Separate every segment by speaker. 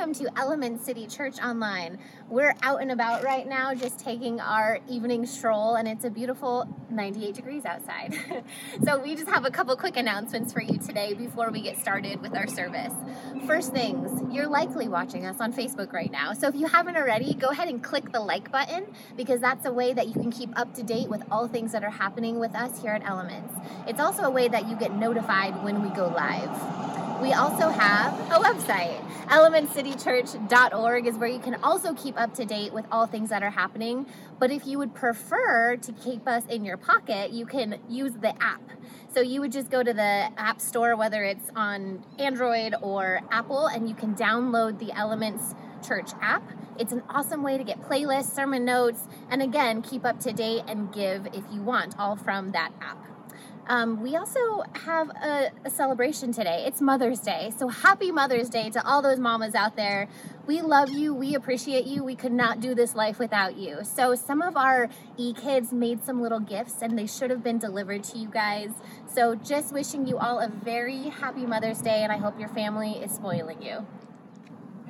Speaker 1: Welcome to Element City Church Online. We're out and about right now, just taking our evening stroll, and it's a beautiful 98 degrees outside. so, we just have a couple quick announcements for you today before we get started with our service. First things, you're likely watching us on Facebook right now. So, if you haven't already, go ahead and click the like button because that's a way that you can keep up to date with all things that are happening with us here at Elements. It's also a way that you get notified when we go live. We also have a website. ElementCityChurch.org is where you can also keep up to date with all things that are happening. But if you would prefer to keep us in your pocket, you can use the app. So you would just go to the App Store, whether it's on Android or Apple, and you can download the Elements Church app. It's an awesome way to get playlists, sermon notes, and again, keep up to date and give if you want, all from that app. Um, we also have a, a, celebration today. It's Mother's Day. So happy Mother's Day to all those mamas out there. We love you. We appreciate you. We could not do this life without you. So some of our e kids made some little gifts and they should have been delivered to you guys. So just wishing you all a very happy Mother's Day and I hope your family is spoiling you.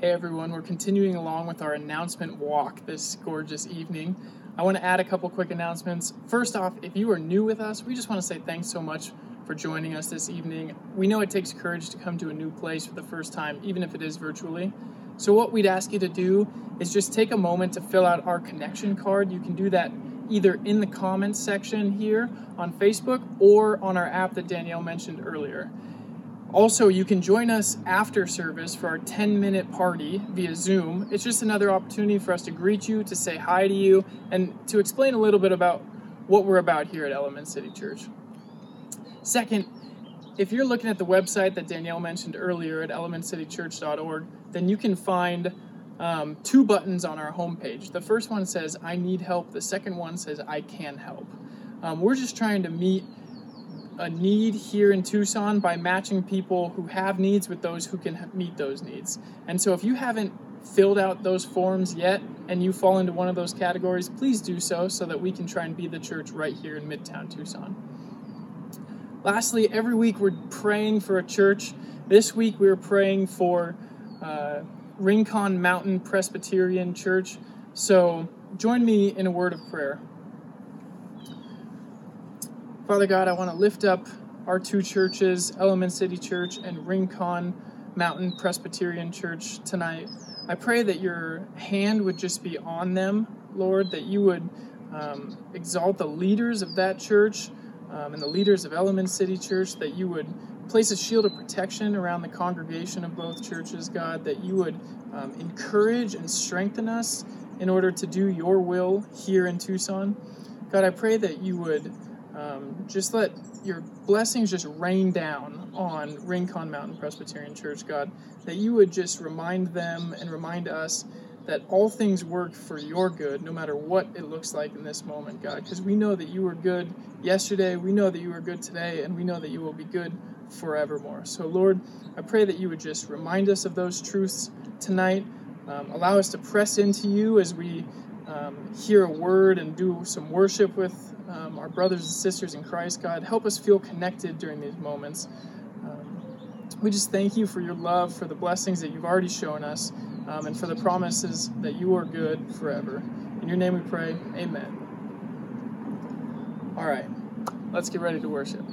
Speaker 2: Hey everyone, we're continuing along with our announcement walk this gorgeous evening. I want to add a couple quick announcements. First off, if you are new with us, we just want to say thanks so much for joining us this evening. We know it takes courage to come to a new place for the first time, even if it is virtually. So, what we'd ask you to do is just take a moment to fill out our connection card. You can do that either in the comments section here on Facebook or on our app that Danielle mentioned earlier. Also, you can join us after service for our 10 minute party via Zoom. It's just another opportunity for us to greet you, to say hi to you, and to explain a little bit about what we're about here at Element City Church. Second, if you're looking at the website that Danielle mentioned earlier at elementcitychurch.org, then you can find um, two buttons on our homepage. The first one says, I need help. The second one says, I can help. Um, we're just trying to meet a need here in Tucson by matching people who have needs with those who can meet those needs. And so if you haven't filled out those forms yet and you fall into one of those categories, please do so so that we can try and be the church right here in Midtown Tucson. Lastly, every week we're praying for a church. This week we are praying for uh, Rincon Mountain Presbyterian Church. So join me in a word of prayer. Father God, I want to lift up our two churches, Element City Church and Rincon Mountain Presbyterian Church tonight. I pray that your hand would just be on them, Lord, that you would um, exalt the leaders of that church um, and the leaders of Element City Church, that you would place a shield of protection around the congregation of both churches, God, that you would um, encourage and strengthen us in order to do your will here in Tucson. God, I pray that you would um, just let your blessings just rain down on Rincon Mountain Presbyterian Church, God, that you would just remind them and remind us that all things work for your good, no matter what it looks like in this moment, God, because we know that you were good yesterday, we know that you are good today, and we know that you will be good forevermore. So, Lord, I pray that you would just remind us of those truths tonight. Um, allow us to press into you as we um, hear a word and do some worship with um, our brothers and sisters in Christ, God. Help us feel connected during these moments. Um, we just thank you for your love, for the blessings that you've already shown us, um, and for the promises that you are good forever. In your name we pray, amen. All right, let's get ready to worship.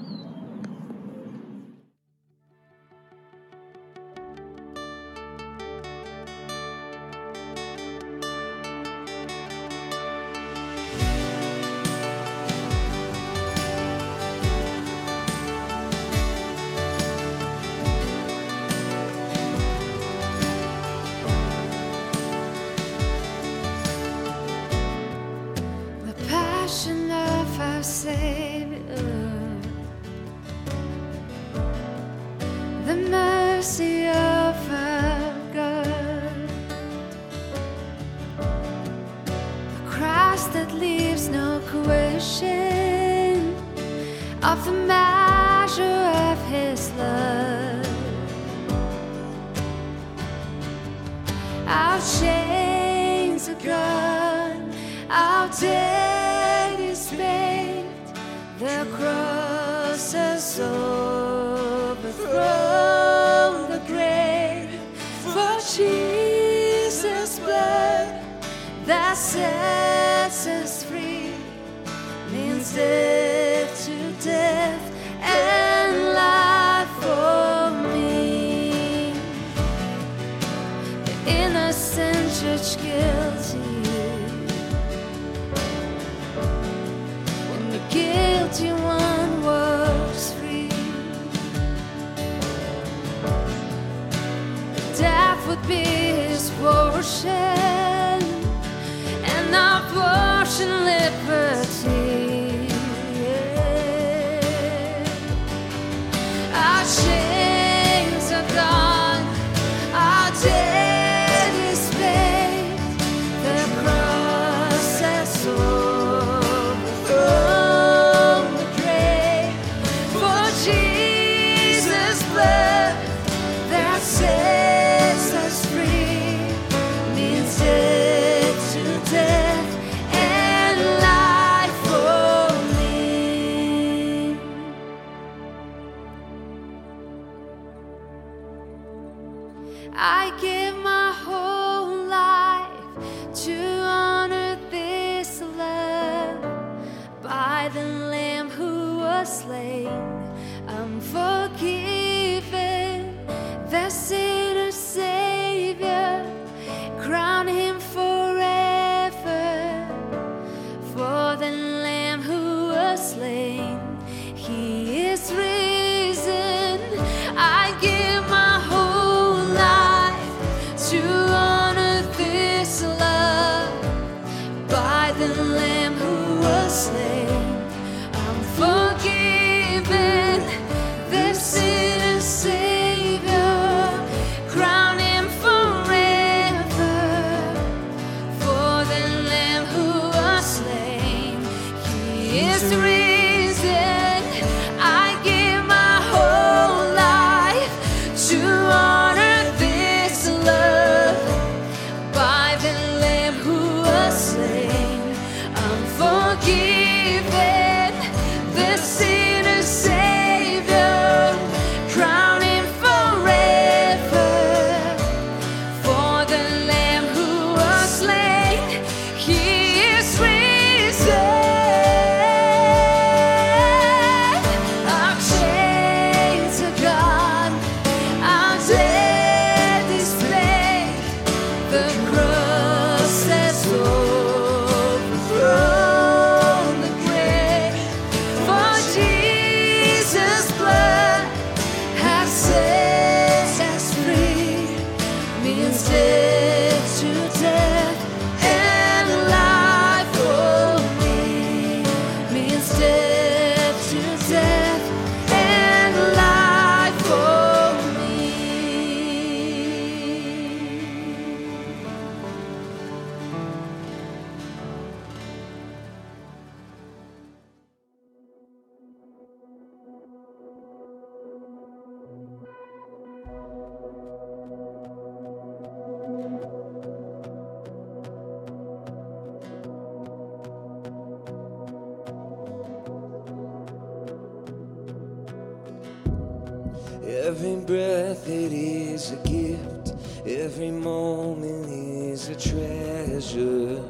Speaker 3: Every breath, it is a gift. Every moment is a treasure.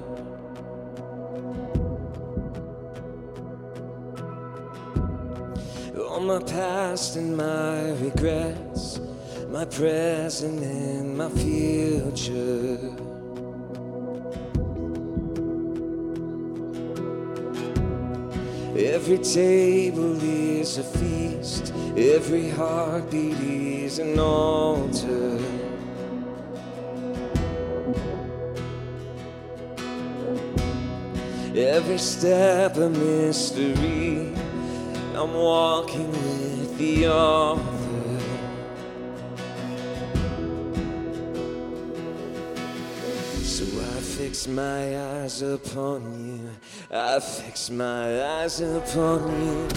Speaker 3: All my past and my regrets, my present and my future. Every table is a feast, every heartbeat is an altar. Every step a mystery. I'm walking with the. my eyes upon you. I fix my eyes upon you.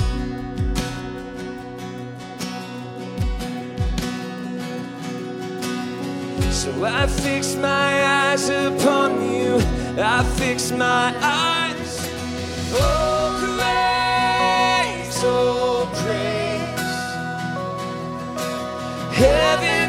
Speaker 3: So I fix my eyes upon you. I fix my eyes. Oh, grace, oh, grace. Heaven.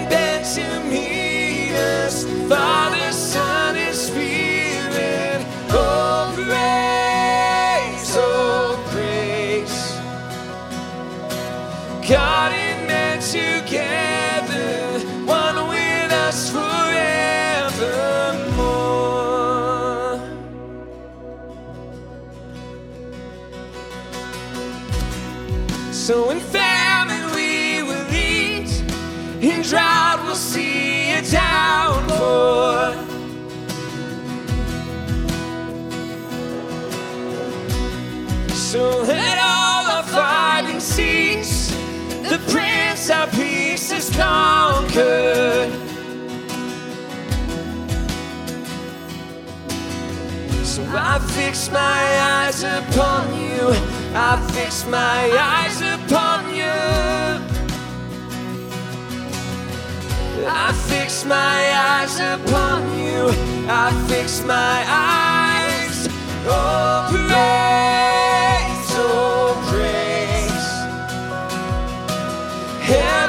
Speaker 3: So in famine we will eat, in drought we'll see a downpour. So let all our fighting cease. The Prince of Peace is conquered. So I fix my eyes upon you. I fix my eyes. I fix my eyes upon you. I fix my eyes. Oh, praise, oh, praise. Heaven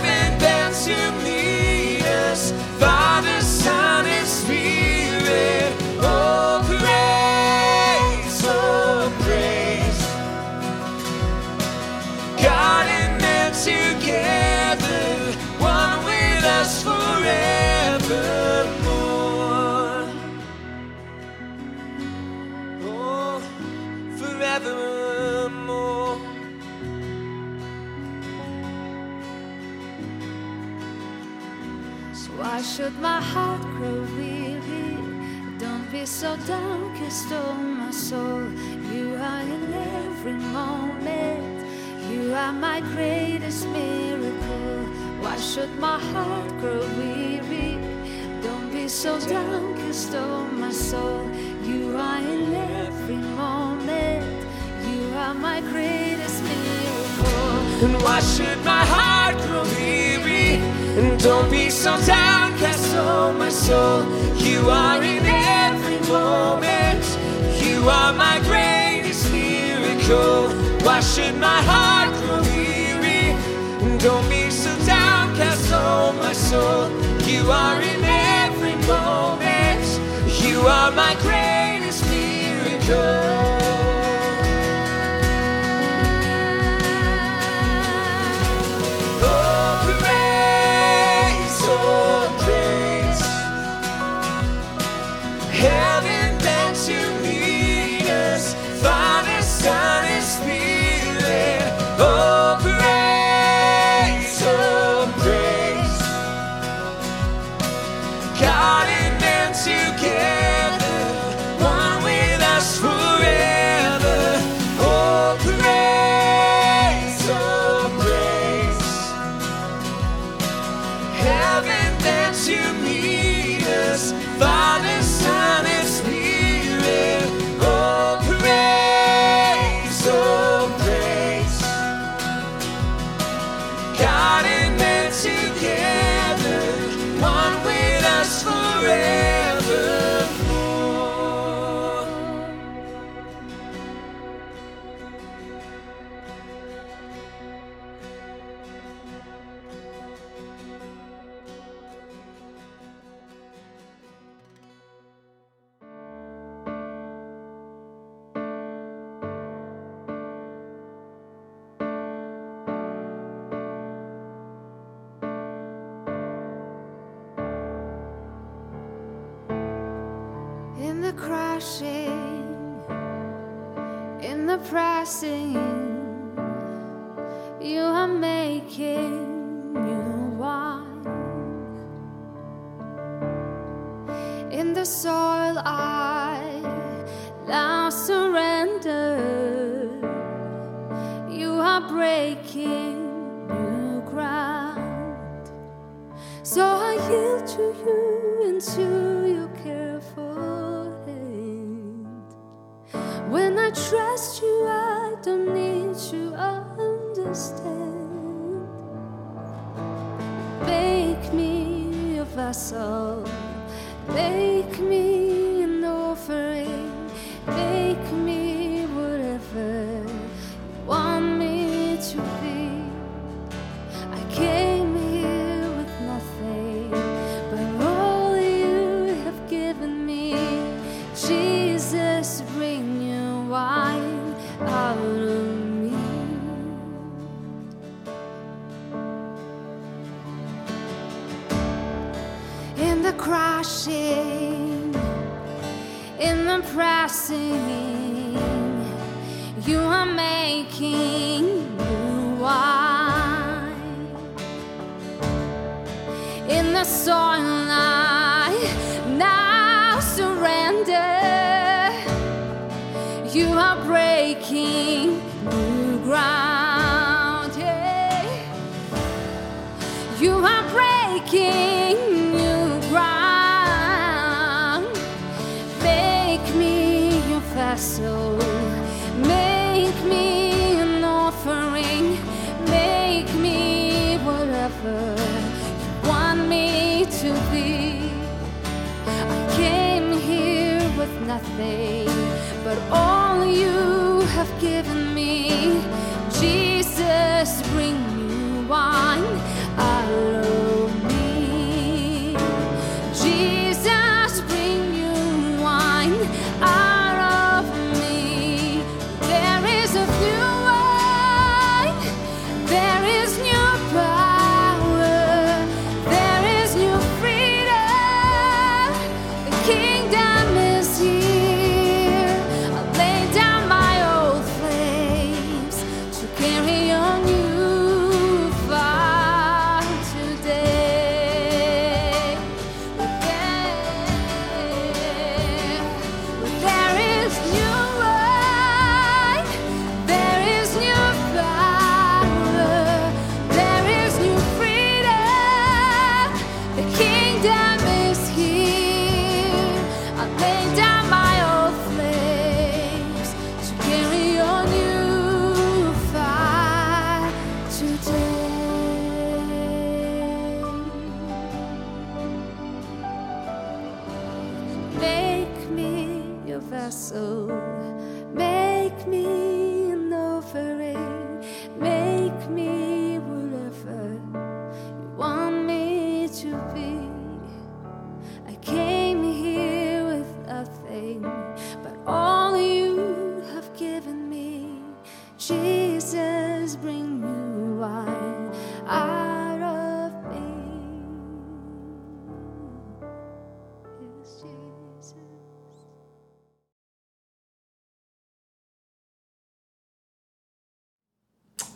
Speaker 4: my heart grow weary? Don't be so downcast, oh my soul. You are in every moment. You are my greatest miracle. Why should my heart grow weary? Don't be so downcast, oh my soul. You are in every moment. You are my greatest miracle.
Speaker 3: And why should my heart grow weary? And don't be so downcast, oh my soul. You are in every moment. You are my greatest miracle. Why should my heart grow weary? Don't be so downcast, oh my soul. You are in every moment. You are my greatest miracle.
Speaker 4: In the pressing, you are making new wine. In the soil, in the crashing, in the pressing, you are making new wine. In the soil, I now surrender. You are breaking new ground. Yeah. You are breaking. With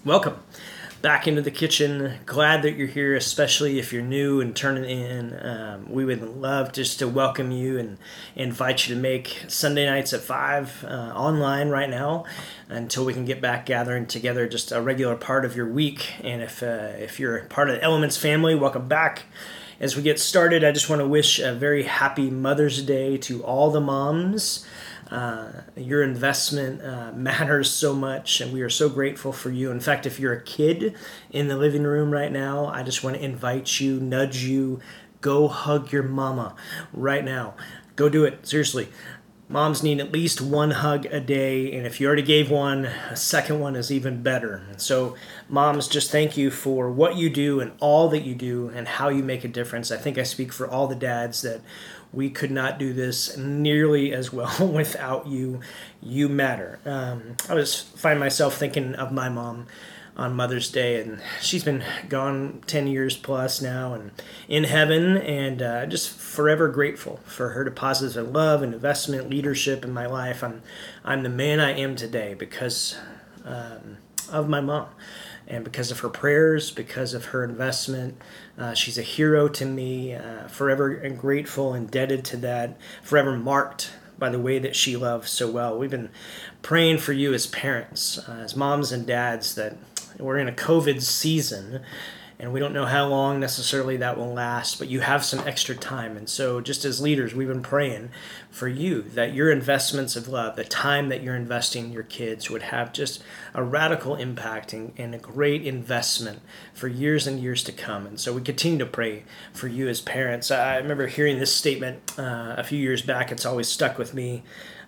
Speaker 5: Welcome back into the kitchen. Glad that you're here, especially if you're new and turning in. Um, we would love just to welcome you and invite you to make Sunday nights at 5 uh, online right now until we can get back gathering together, just a regular part of your week. And if, uh, if you're part of the Elements family, welcome back. As we get started, I just want to wish a very happy Mother's Day to all the moms. Uh, your investment uh, matters so much, and we are so grateful for you. In fact, if you're a kid in the living room right now, I just want to invite you, nudge you, go hug your mama right now. Go do it, seriously. Moms need at least one hug a day, and if you already gave one, a second one is even better. So, moms, just thank you for what you do and all that you do and how you make a difference. I think I speak for all the dads that we could not do this nearly as well without you. You matter. Um, I was find myself thinking of my mom on Mother's Day, and she's been gone 10 years plus now and in heaven, and uh, just forever grateful for her deposits of love and investment, leadership in my life. I'm, I'm the man I am today because um, of my mom. And because of her prayers, because of her investment, uh, she's a hero to me. Uh, forever and grateful, indebted to that. Forever marked by the way that she loves so well. We've been praying for you as parents, uh, as moms and dads, that we're in a COVID season and we don't know how long necessarily that will last, but you have some extra time. And so, just as leaders, we've been praying for you that your investments of love, the time that you're investing in your kids, would have just a radical impact and, and a great investment for years and years to come. And so, we continue to pray for you as parents. I remember hearing this statement uh, a few years back, it's always stuck with me.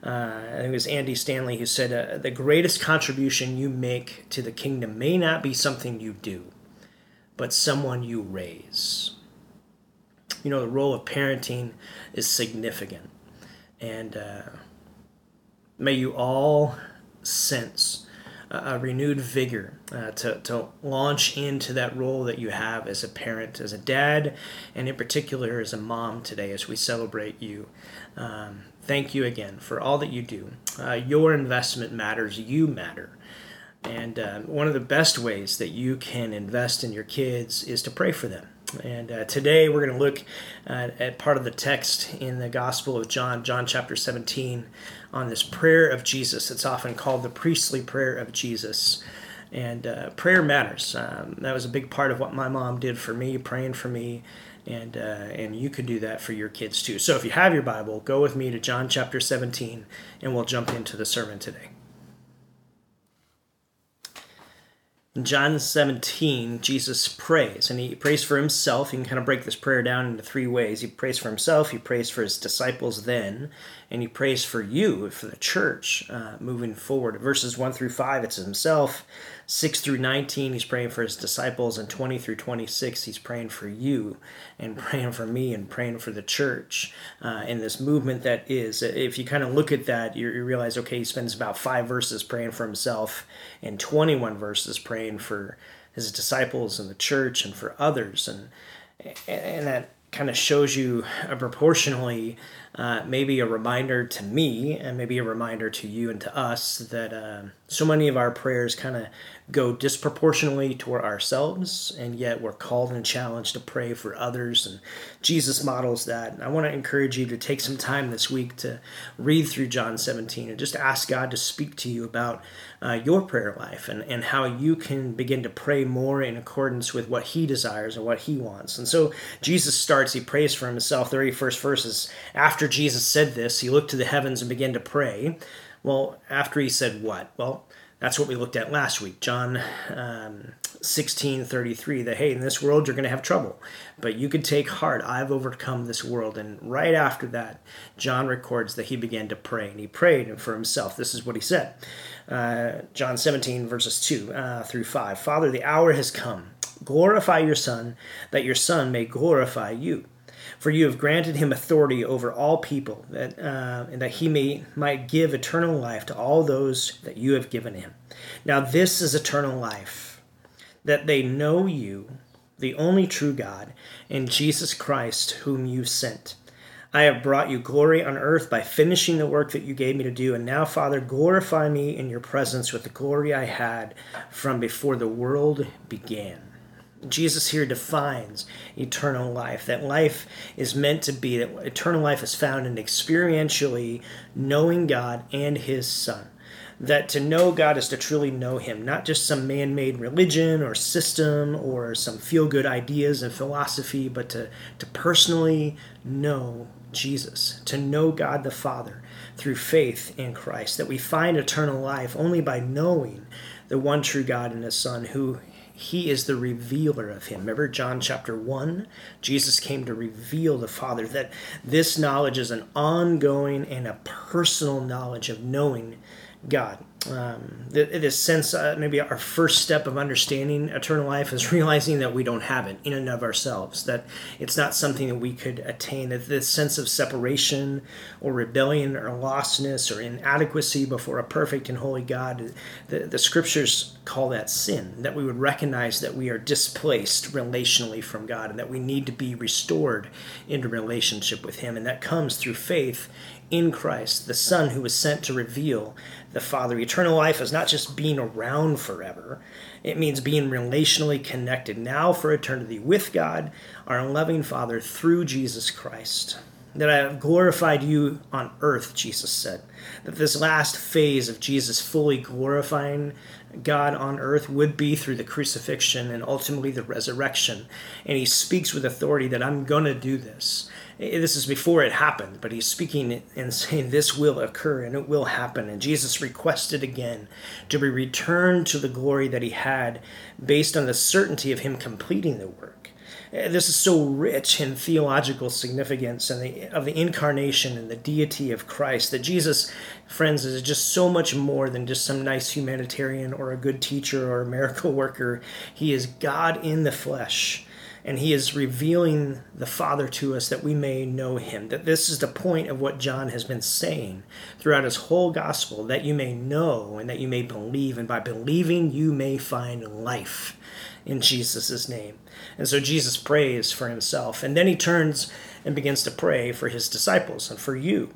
Speaker 5: Uh, I think it was Andy Stanley who said, uh, The greatest contribution you make to the kingdom may not be something you do but someone you raise. You know, the role of parenting is significant. And uh, may you all sense a, renewed vigor uh, to, to launch into that role that you have as a parent, as a dad, and in particular as a mom today as we celebrate you. Um, thank you again for all that you do. Uh, your investment matters, you matter. And um, one of the best ways that you can invest in your kids is to pray for them. And uh, today we're going to look at, at part of the text in the Gospel of John, John chapter 17, on this prayer of Jesus. It's often called the priestly prayer of Jesus. And uh, prayer matters. Um, that was a big part of what my mom did for me, praying for me. And, uh, and you can do that for your kids too. So if you have your Bible, go with me to John chapter 17, and we'll jump into the sermon today. John 17, Jesus prays, and he prays for himself. You can kind of break this prayer down into three ways. He prays for himself, he prays for his disciples then, and he prays for you, for the church, uh, moving forward. Verses 1 through 5, it's himself. 6 through 19, he's praying for his disciples, and 20 through 26, he's praying for you, and praying for me, and praying for the church uh, in this movement that is. If you kind of look at that, you, you realize, okay, he spends about five verses praying for himself, and 21 verses praying for his disciples and the church and for others. And, and that kind of shows you a proportionally uh, maybe a reminder to me and maybe a reminder to you and to us that uh, so many of our prayers kind of go disproportionately toward ourselves and yet we're called and challenged to pray for others and jesus models that and i want to encourage you to take some time this week to read through john 17 and just ask god to speak to you about uh, your prayer life and, and how you can begin to pray more in accordance with what he desires and what he wants and so jesus starts he prays for himself 31st verses after Jesus said this, he looked to the heavens and began to pray. Well, after he said what? Well, that's what we looked at last week. John um, 16 33, that hey, in this world you're going to have trouble, but you can take heart. I've overcome this world. And right after that, John records that he began to pray, and he prayed for himself. This is what he said uh, John 17, verses 2 uh, through 5. Father, the hour has come. Glorify your Son, that your Son may glorify you. For you have granted him authority over all people, that uh, and that he may might give eternal life to all those that you have given him. Now this is eternal life, that they know you, the only true God, and Jesus Christ, whom you sent. I have brought you glory on earth by finishing the work that you gave me to do. And now, Father, glorify me in your presence with the glory I had from before the world began. Jesus here defines eternal life. That life is meant to be, that eternal life is found in experientially knowing God and His Son. That to know God is to truly know Him, not just some man made religion or system or some feel good ideas and philosophy, but to, to personally know Jesus, to know God the Father through faith in Christ. That we find eternal life only by knowing the one true God and His Son, who he is the revealer of him. Remember John chapter 1? Jesus came to reveal the Father, that this knowledge is an ongoing and a personal knowledge of knowing God um, this sense, uh, maybe our first step of understanding eternal life is realizing that we don't have it in and of ourselves, that it's not something that we could attain, that this sense of separation or rebellion or lostness or inadequacy before a perfect and holy God, the, the scriptures call that sin, that we would recognize that we are displaced relationally from God and that we need to be restored into relationship with Him. And that comes through faith in Christ, the Son who was sent to reveal the Father. Eternal life is not just being around forever, it means being relationally connected now for eternity with God, our loving Father, through Jesus Christ. That I have glorified you on earth, Jesus said. That this last phase of Jesus fully glorifying God on earth would be through the crucifixion and ultimately the resurrection. And he speaks with authority that I'm going to do this. Eh, this is before it happened, but he's speaking and saying this will occur and it will happen. And Jesus requested again to be returned to the glory that he had based on the certainty of him completing the work. Eh, this is so rich in theological significance and the, of the incarnation and the deity of Christ that Jesus, friends, is just so much more than just some nice humanitarian or a good teacher or a miracle worker. He is God in the flesh and he is revealing the Father to us that we may know him. That this is the point of what John has been saying throughout his whole gospel that you may know and that you may believe, and by believing, you may find life in Jesus' name. And so Jesus prays for himself, and then he turns and begins to pray for his disciples and for you.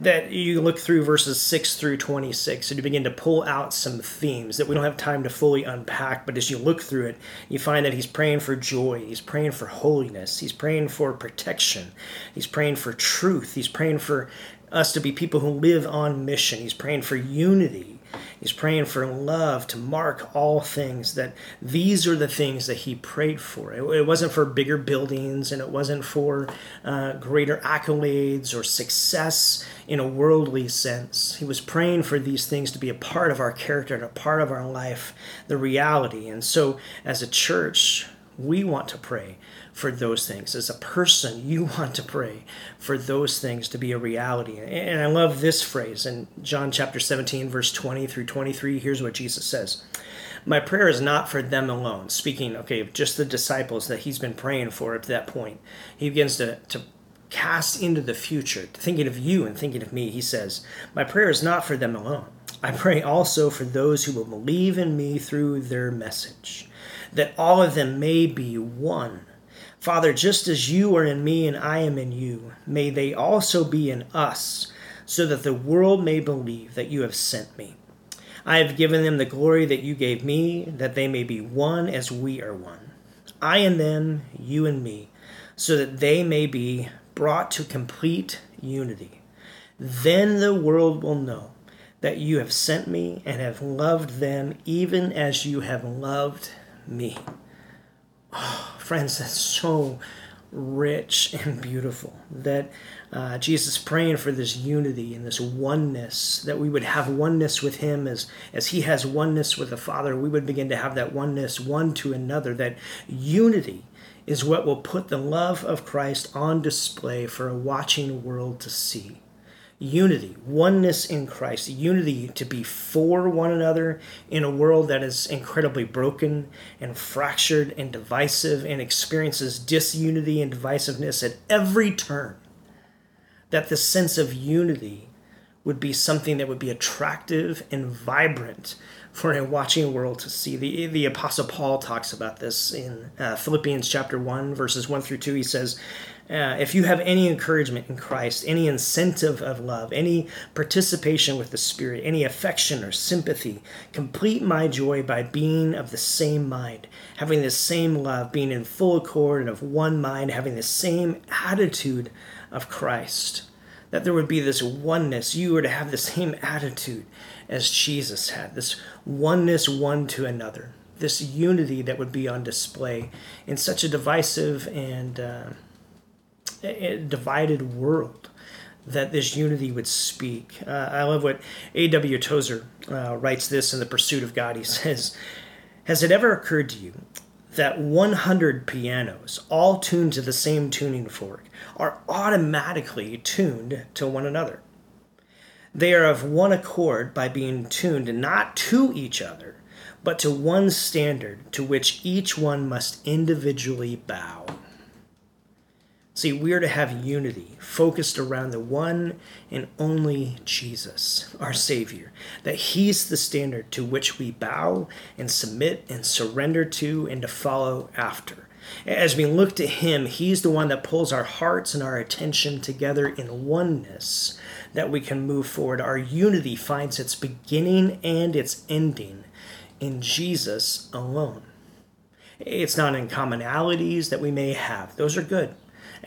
Speaker 5: That you look through verses 6 through 26 and you begin to pull out some themes that we don't have time to fully unpack but as you look through it you find that he's praying for joy he's praying for holiness he's praying for protection he's praying for truth he's praying for us to be people who live on mission he's praying for unity He's praying for love to mark all things, that these are the things that he prayed for. It, wasn't for bigger buildings and it wasn't for uh, greater accolades or success in a worldly sense. He was praying for these things to be a part of our character and a part of our life, the reality. And so, as a church, we want to pray for those things. As a person, you want to pray for those things to be a reality. And I love this phrase in John chapter 17, verse 20 through 23. Here's what Jesus says My prayer is not for them alone. Speaking, okay, of just the disciples that he's been praying for up to that point. He begins to, to cast into the future, thinking of you and thinking of me. He says, My prayer is not for them alone. I pray also for those who will believe in me through their message, that all of them may be one Father, just as you are in me and I am in you, may they also be in us, so that the world may believe that you have sent me. I have given them the glory that you gave me, that they may be one as we are one. I and them, you and me, so that they may be brought to complete unity. Then the world will know that you have sent me and have loved them even as you have loved me. Oh, friends, that's so rich and beautiful that uh, Jesus praying for this unity and this oneness that we would have oneness with him as as he has oneness with the Father. We would begin to have that oneness one to another that unity is what will put the love of Christ on display for a watching world to see unity, oneness in Christ, unity to be for one another in a world that is incredibly broken and fractured and divisive and experiences disunity and divisiveness at every turn. That the sense of unity would be something that would be attractive and vibrant for a watching world to see. The, the Apostle Paul talks about this in uh, Philippians chapter 1, verses 1 through 2. He says, uh, if you have any encouragement in Christ, any incentive of love, any participation with the Spirit, any affection or sympathy, complete my joy by being of the same mind, having the same love, being in full accord and of one mind, having the same attitude of Christ. That there would be this oneness. You were to have the same attitude as Jesus had, this oneness one to another, this unity that would be on display in such a divisive and uh, divided world that this unity would speak. Uh, I love what A.W. Tozer uh, writes this in The Pursuit of God. He says, Has it ever occurred to you that 100 pianos, all tuned to the same tuning fork, are automatically tuned to one another? They are of one accord by being tuned not to each other, but to one standard to which each one must individually bow. See, we're to have unity focused around the one and only Jesus, our Savior, that He's the standard to which we bow and submit and surrender to and to follow after. As we look to Him, He's the one that pulls our hearts and our attention together in oneness that we can move forward. Our unity finds its beginning and its ending in Jesus alone. It's not in commonalities that we may have, those are good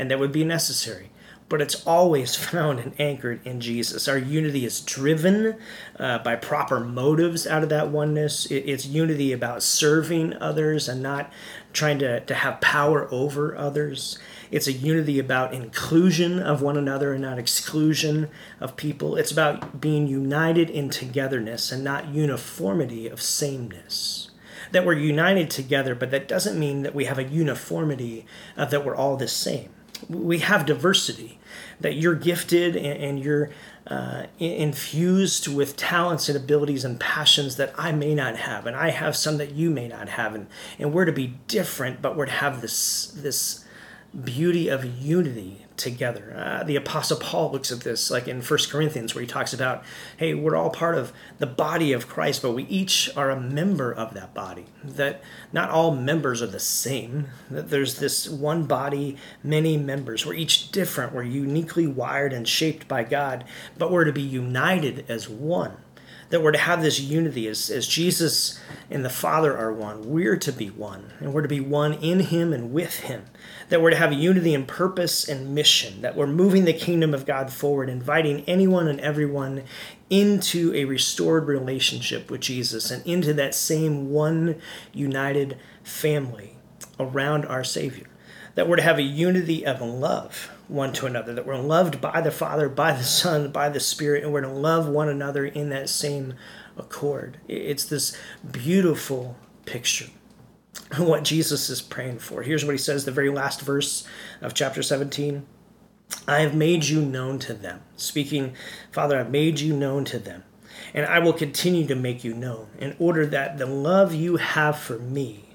Speaker 5: and that would be necessary. But it's always found and anchored in Jesus. Our unity is driven uh, by proper motives out of that oneness. It, it's unity about serving others and not trying to, to have power over others. It's a unity about inclusion of one another and not exclusion of people. It's about being united in togetherness and not uniformity of sameness that we're united together, but that doesn't mean that we have a uniformity uh, that we're all the same we have diversity that you're gifted and, you're uh, infused with talents and abilities and passions that I may not have, and I have some that you may not have, and, and we're to be different, but we're to have this this beauty of unity together. Uh, the Apostle Paul looks at this like in First Corinthians, where he talks about, hey, we're all part of the body of Christ, but we each are a member of that body. That not all members are the same, that there's this one body, many members. We're each different, we're uniquely wired and shaped by God, but we're to be united as one that we're to have this unity as, as Jesus and the Father are one. We're to be one, and we're to be one in Him and with Him. That we're to have unity in purpose and mission, that we're moving the kingdom of God forward, inviting anyone and everyone into a restored relationship with Jesus and into that same one united family around our Savior. That we're to have a unity of love one to another, that we're loved by the Father, by the Son, by the Spirit, and we're to love one another in that same accord. It's this beautiful picture of what Jesus is praying for. Here's what he says, the very last verse of chapter 17. I have made you known to them. Speaking, Father, I've made you known to them. And I will continue to make you known in order that the love you have for me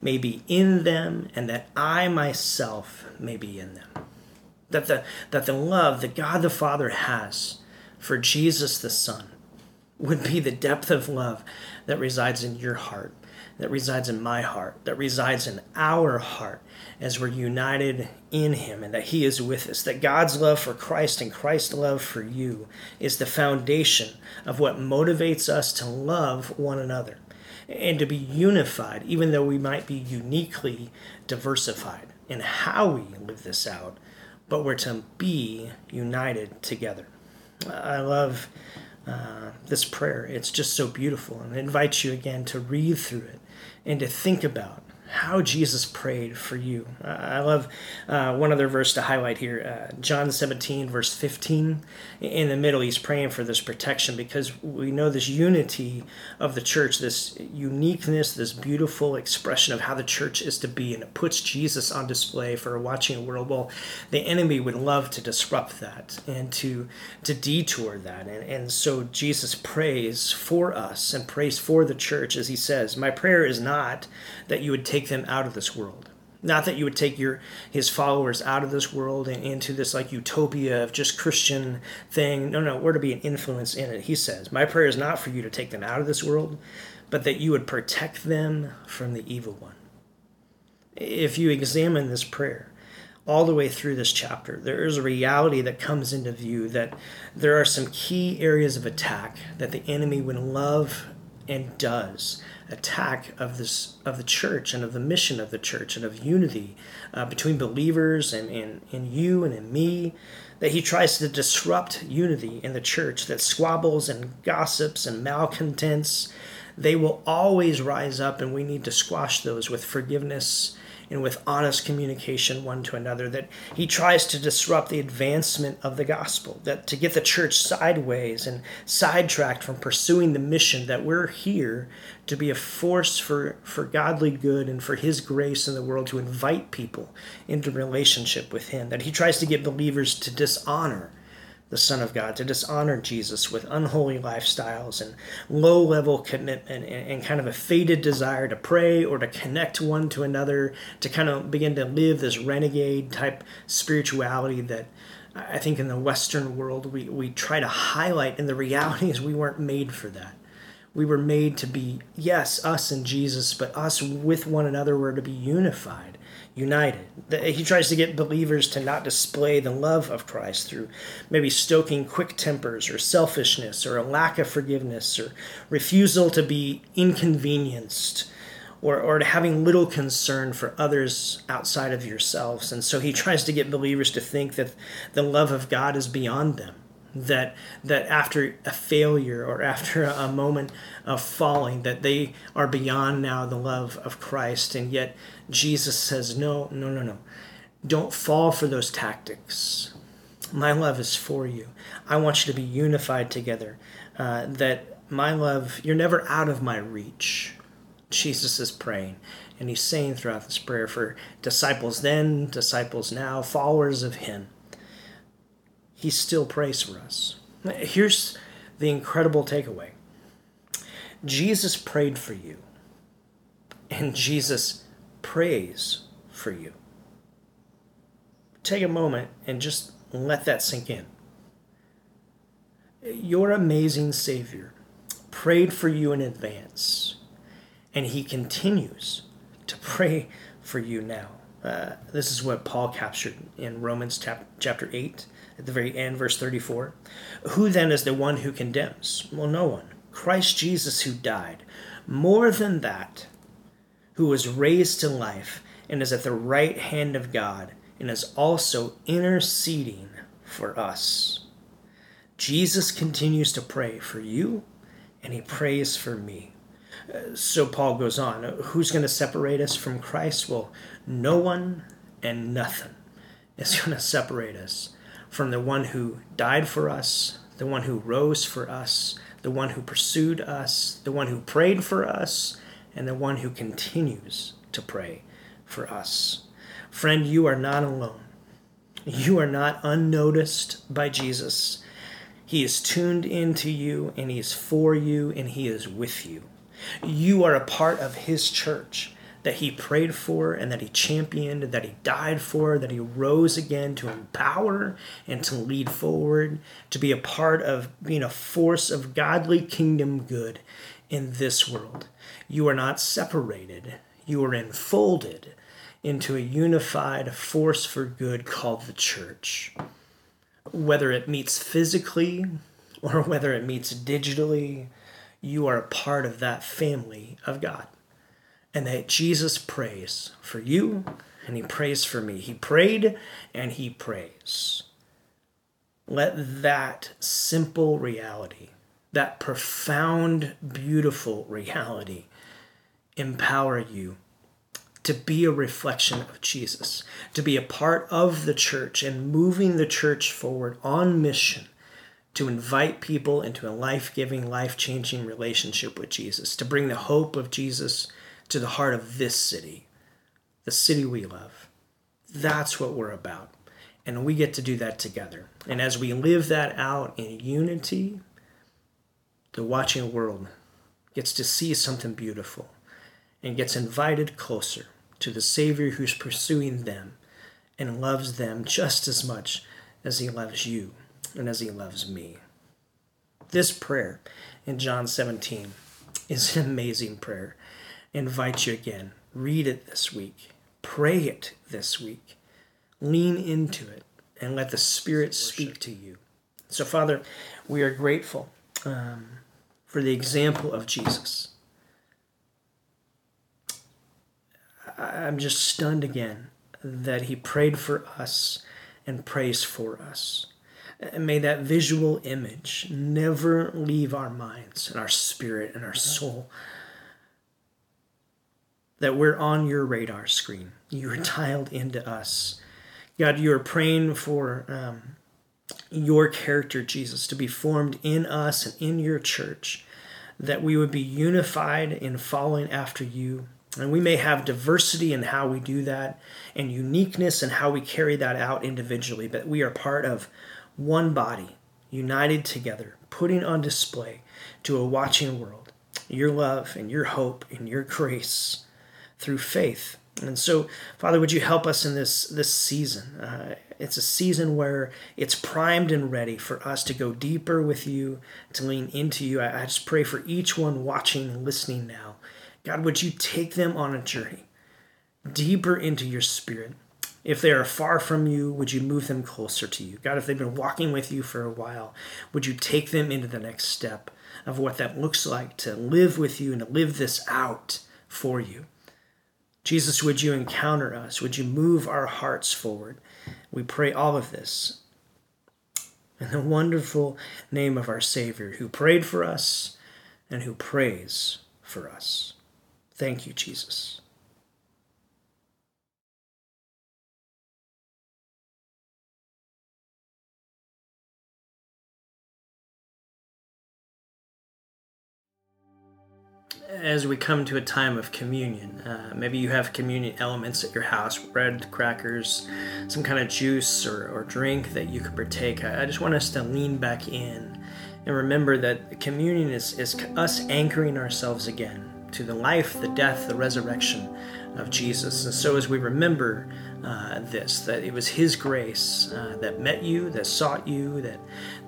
Speaker 5: may be in them and that I myself may be in them that the, that the love that God the Father has for Jesus the Son would be the depth of love that resides in your heart, that resides in my heart, that resides in our heart as we're united in Him and that He is with us. That God's love for Christ and Christ's love for you is the foundation of what motivates us to love one another and to be unified, even though we might be uniquely diversified in how we live this out but we're to be united together. I love uh, this prayer. It's just so beautiful. And I invite you again to read through it and to think about how Jesus prayed for you. Uh, I love uh, one other verse to highlight here uh, John 17, verse 15. In the middle, he's praying for this protection because we know this unity of the church, this uniqueness, this beautiful expression of how the church is to be, and it puts Jesus on display for a watching world. Well, the enemy would love to disrupt that and to, to detour that. And, and so Jesus prays for us and prays for the church as he says, My prayer is not that you would take them out of this world. Not that you would take your his followers out of this world and into this like utopia of just Christian thing. No, no, we're to be an influence in it. He says, My prayer is not for you to take them out of this world, but that you would protect them from the evil one. If you examine this prayer, all the way through this chapter, there is a reality that comes into view that there are some key areas of attack that the enemy would love and does attack of this of the church and of the mission of the church and of unity uh, between believers and in, in you and in me that he tries to disrupt unity in the church that squabbles and gossips and malcontents. They will always rise up and we need to squash those with forgiveness and with honest communication one to another, that he tries to disrupt the advancement of the gospel, that to get the church sideways and sidetracked from pursuing the mission that we're here to be a force for, for godly good and for his grace in the world to invite people into relationship with him, that he tries to get believers to dishonor the Son of God, to dishonor Jesus with unholy lifestyles and low level commitment and, and, kind of a faded desire to pray or to connect one to another, to kind of begin to live this renegade type spirituality that I think in the Western world we, we try to highlight. And the reality is we weren't made for that. We were made to be, yes, us and Jesus, but us with one another were to be unified united. He tries to get believers to not display the love of Christ through maybe stoking quick tempers or selfishness or a lack of forgiveness or refusal to be inconvenienced or, or to having little concern for others outside of yourselves. And so he tries to get believers to think that the love of God is beyond them that that after a failure or after a moment of falling that they are beyond now the love of Christ. And yet Jesus says no no no no. Don't fall for those tactics. My love is for you. I want you to be unified together uh, that my love you're never out of my reach. Jesus is praying and he's saying throughout this prayer for disciples then disciples now followers of him he still prays for us. Here's the incredible takeaway Jesus prayed for you, and Jesus prays for you. take a moment and just let that sink in. Your amazing Savior prayed for you in advance, and He continues to pray for you now. Uh, this is what Paul captured in Romans chapter 8, at the very end, verse 34. Who then is the one who condemns? Well, no one. Christ Jesus, who died. More than that, who was raised to life and is at the right hand of God and is also interceding for us. Jesus continues to pray for you and he prays for me. So Paul goes on, who's going to separate us from Christ? Well, no one and nothing is going to separate us from the one who died for us, the one who rose for us, the one who pursued us, the one who prayed for us, and the one who continues to pray for us. Friend, you are not alone. You are not unnoticed by Jesus. He is tuned into you and He is for you and He is with you. You are a part of His church that He prayed for and that He championed, that He died for, that He rose again to empower and to lead forward, to be a part of being a force of godly kingdom good in this world. You are not separated, you are enfolded into a unified force for good called the church. Whether it meets physically or whether it meets digitally, you are a part of that family of God. And that Jesus prays for you and he prays for me. He prayed and he prays. Let that simple reality, that profound, beautiful reality, empower you to be a reflection of Jesus, to be a part of the church and moving the church forward on mission to invite people into a life giving, life changing relationship with Jesus, to bring the hope of Jesus to the heart of this city, the city we love. That's what we're about. And we get to do that together. And as we live that out in unity, the watching world gets to see something beautiful and gets invited closer to the Savior who's pursuing them and loves them just as much as he loves you and as he loves me. This prayer in John 17 is an amazing prayer. Invite you again. Read it this week. Pray it this week. Lean into it and let the Spirit speak to you. So, Father, we are grateful um, for the example of Jesus I'm just stunned again that he prayed for us and prays for us. And may that visual image never leave our minds and our spirit and our soul. That we're on your radar screen. You're dialed into us. God, you're praying for um, your character, Jesus, to be formed in us and in your church. That we would be unified in following after you and we may have diversity in how we do that and uniqueness in how we carry that out individually, but we are part of one body, united together, putting on display to a watching world your love and your hope and your grace through faith. And so, Father, would you help us in this this season? Uh, it's a season where it's primed and ready for us to go deeper with you, to lean into you. I, I just pray for each one watching listening now God, would you take them on a journey deeper into your spirit? If they are far from you, would you move them closer to you? God, if they've been walking with you for a while, would you take them into the next step of what that looks like to live with you and to live this out for you? Jesus, would you encounter us? Would you move our hearts forward? We pray all of this in the wonderful name of our Savior who prayed for us and who prays for us. Thank you, Jesus. As we come to a time of communion, uh, maybe you have communion elements at your house bread, crackers, some kind of juice or, or drink that you could partake. I, I, just want us to lean back in and remember that communion is, is us anchoring ourselves again to the life, the death, the resurrection of Jesus. And so, as we remember uh, this, that it was His grace uh, that met you, that sought you, that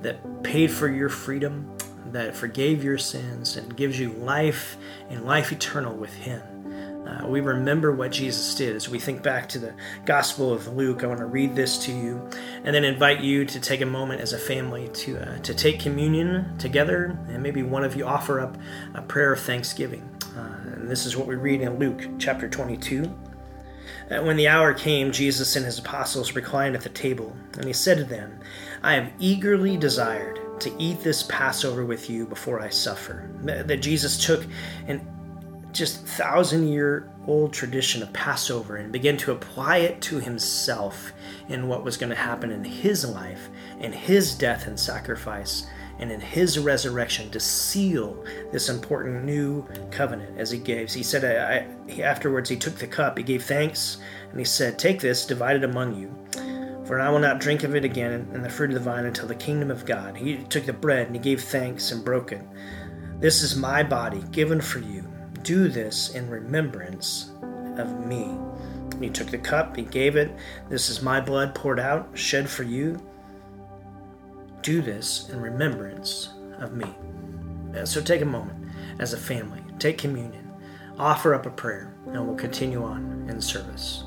Speaker 5: that paid for your freedom, that forgave your sins, and gives you life and life eternal with Him. Uh, we remember what Jesus did as we think back to the Gospel of Luke. I want to read this to you and then invite you to take a moment as a family to, uh, to take communion together and maybe one of you offer up a prayer of thanksgiving. Uh, and this is what we read in Luke chapter 22. Uh, when the hour came, Jesus and his apostles reclined at the table, and he said to them, I have eagerly desired to eat this Passover with you before I suffer. That Jesus took an just thousand year old tradition of Passover and began to apply it to himself in what was going to happen in his life, in his death and sacrifice, and in his resurrection to seal this important new covenant as he gave. He said, I, I, afterwards, he took the cup, he gave thanks, and he said, Take this, divide it among you. For I will not drink of it again in the fruit of the vine until the kingdom of God. He took the bread and he gave thanks and broke it. This is my body given for you. Do this in remembrance of me. He took the cup, he gave it. This is my blood poured out, shed for you. Do this in remembrance of me. Uh, so take a moment as a family, take communion, offer up a prayer, and we'll continue on in service.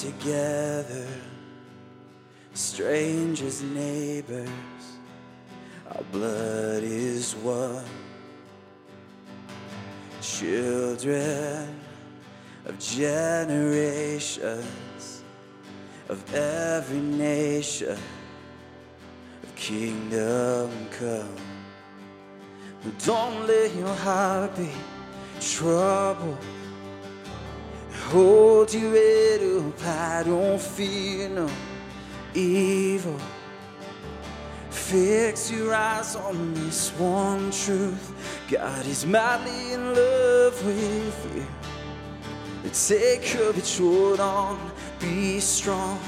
Speaker 6: Together, strangers, neighbors, our blood is one. Children of generations, of every nation, of kingdom come. But don't let your heart be troubled hold your head up high, don't fear no evil. Fix your eyes on this one truth. God is madly in love with you. Take courage, hold on, be strong.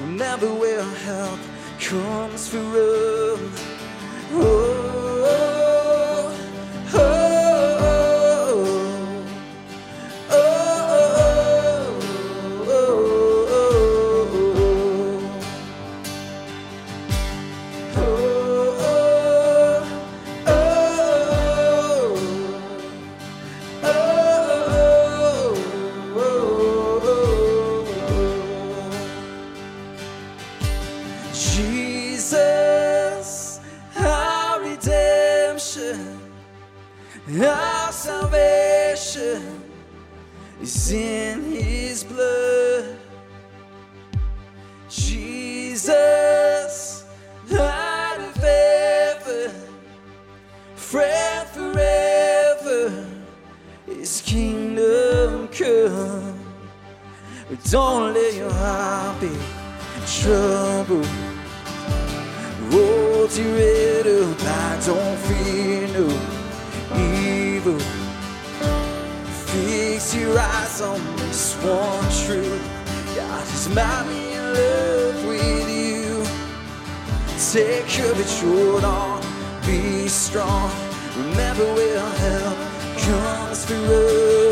Speaker 6: Remember where help comes from. Oh, Head up high, don't fear no evil. Fix your eyes on this one truth. God is madly in love with you. Take courage, hold on, be strong. Remember where help comes through.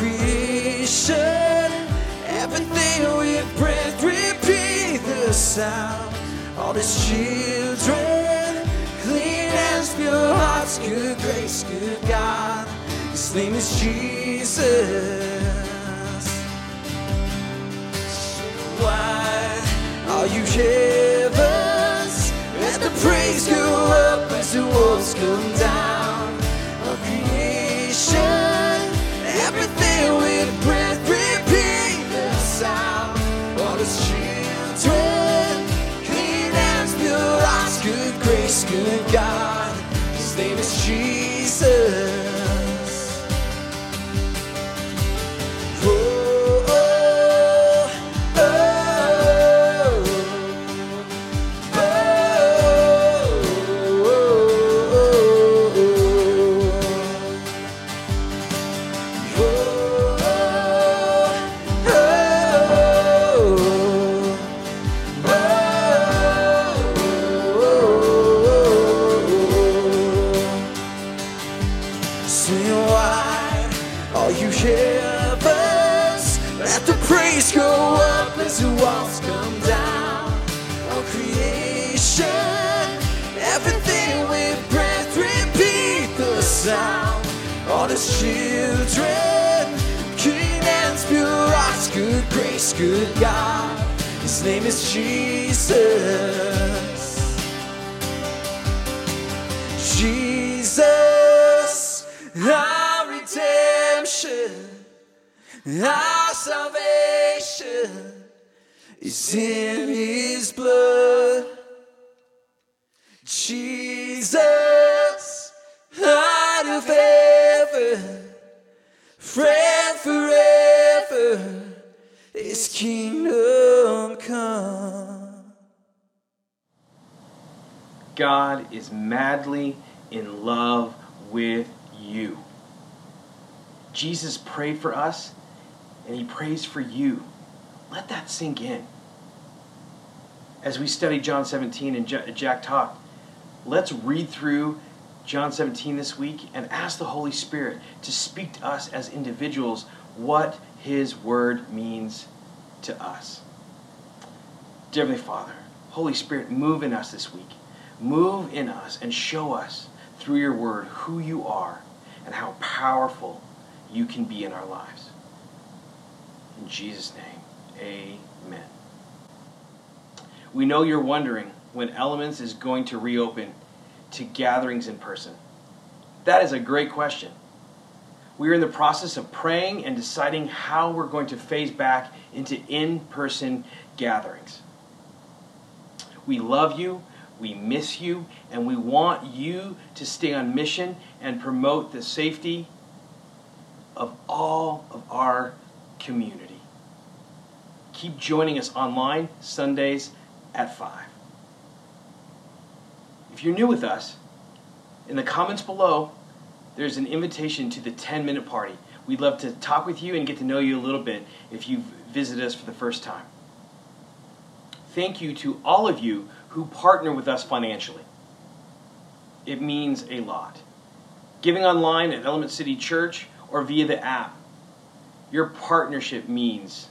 Speaker 6: Creation, everything with breath, repeat the sound. All his children, clean hands, pure hearts, good grace, good God. His name is Jesus wide. All you heavens, let the praise go up as the walls come down. God. His name is Jesus. God. His name is Jesus. Jesus, our redemption, our salvation is in His blood. Jesus, out of heaven, friend His kingdom come.
Speaker 7: God is madly in love with you. Jesus prayed for us, and he prays for you. Let that sink in. As we study John 17 and Jack talked, let's read through John 17 this week and ask the Holy Spirit to speak to us as individuals what his word means to us. Dear Heavenly Father, Holy Spirit, move in us this week. Move in us and show us through your word who you are and how powerful you can be in our lives. In Jesus' name, amen. We know you're wondering when Elements is going to reopen to gatherings in person. That is a great question. We are in the process of praying and deciding how we're going to phase back into in person gatherings. We love you, we miss you, and we want you to stay on mission and promote the safety of all of our community. Keep joining us online Sundays at 5. If you're new with us, in the comments below, there's an invitation to the 10 minute party. We'd love to talk with you and get to know you a little bit if you've visited us for the first time. Thank you to all of you who partner with us financially. It means a lot. giving online at Element City Church, or via the app. Your partnership means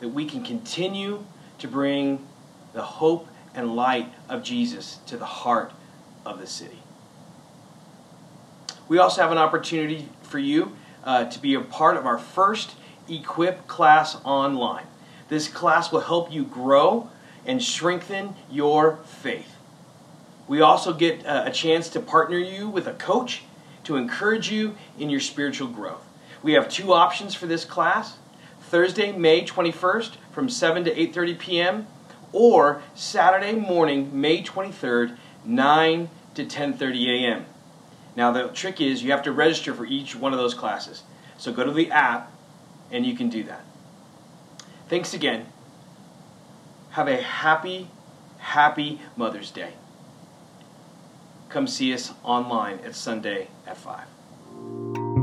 Speaker 7: that we can continue to bring the hope and light of Jesus to the heart of the city. We also have an opportunity for you uh, to be a part of our first Equip class online. This class will help you grow and strengthen your faith. We also get uh, a chance to partner you with a coach to encourage you in your spiritual growth. We have two options for this class. Thursday, May 21st from 7 to 8:30 p.m. or Saturday morning, May 23rd, 9 to 10:30 a.m. Now the trick is you have to register for each one of those classes. So go to the app and you can do that. Thanks again. Have a happy happy Mother's Day. Come see us online at Sunday at 5.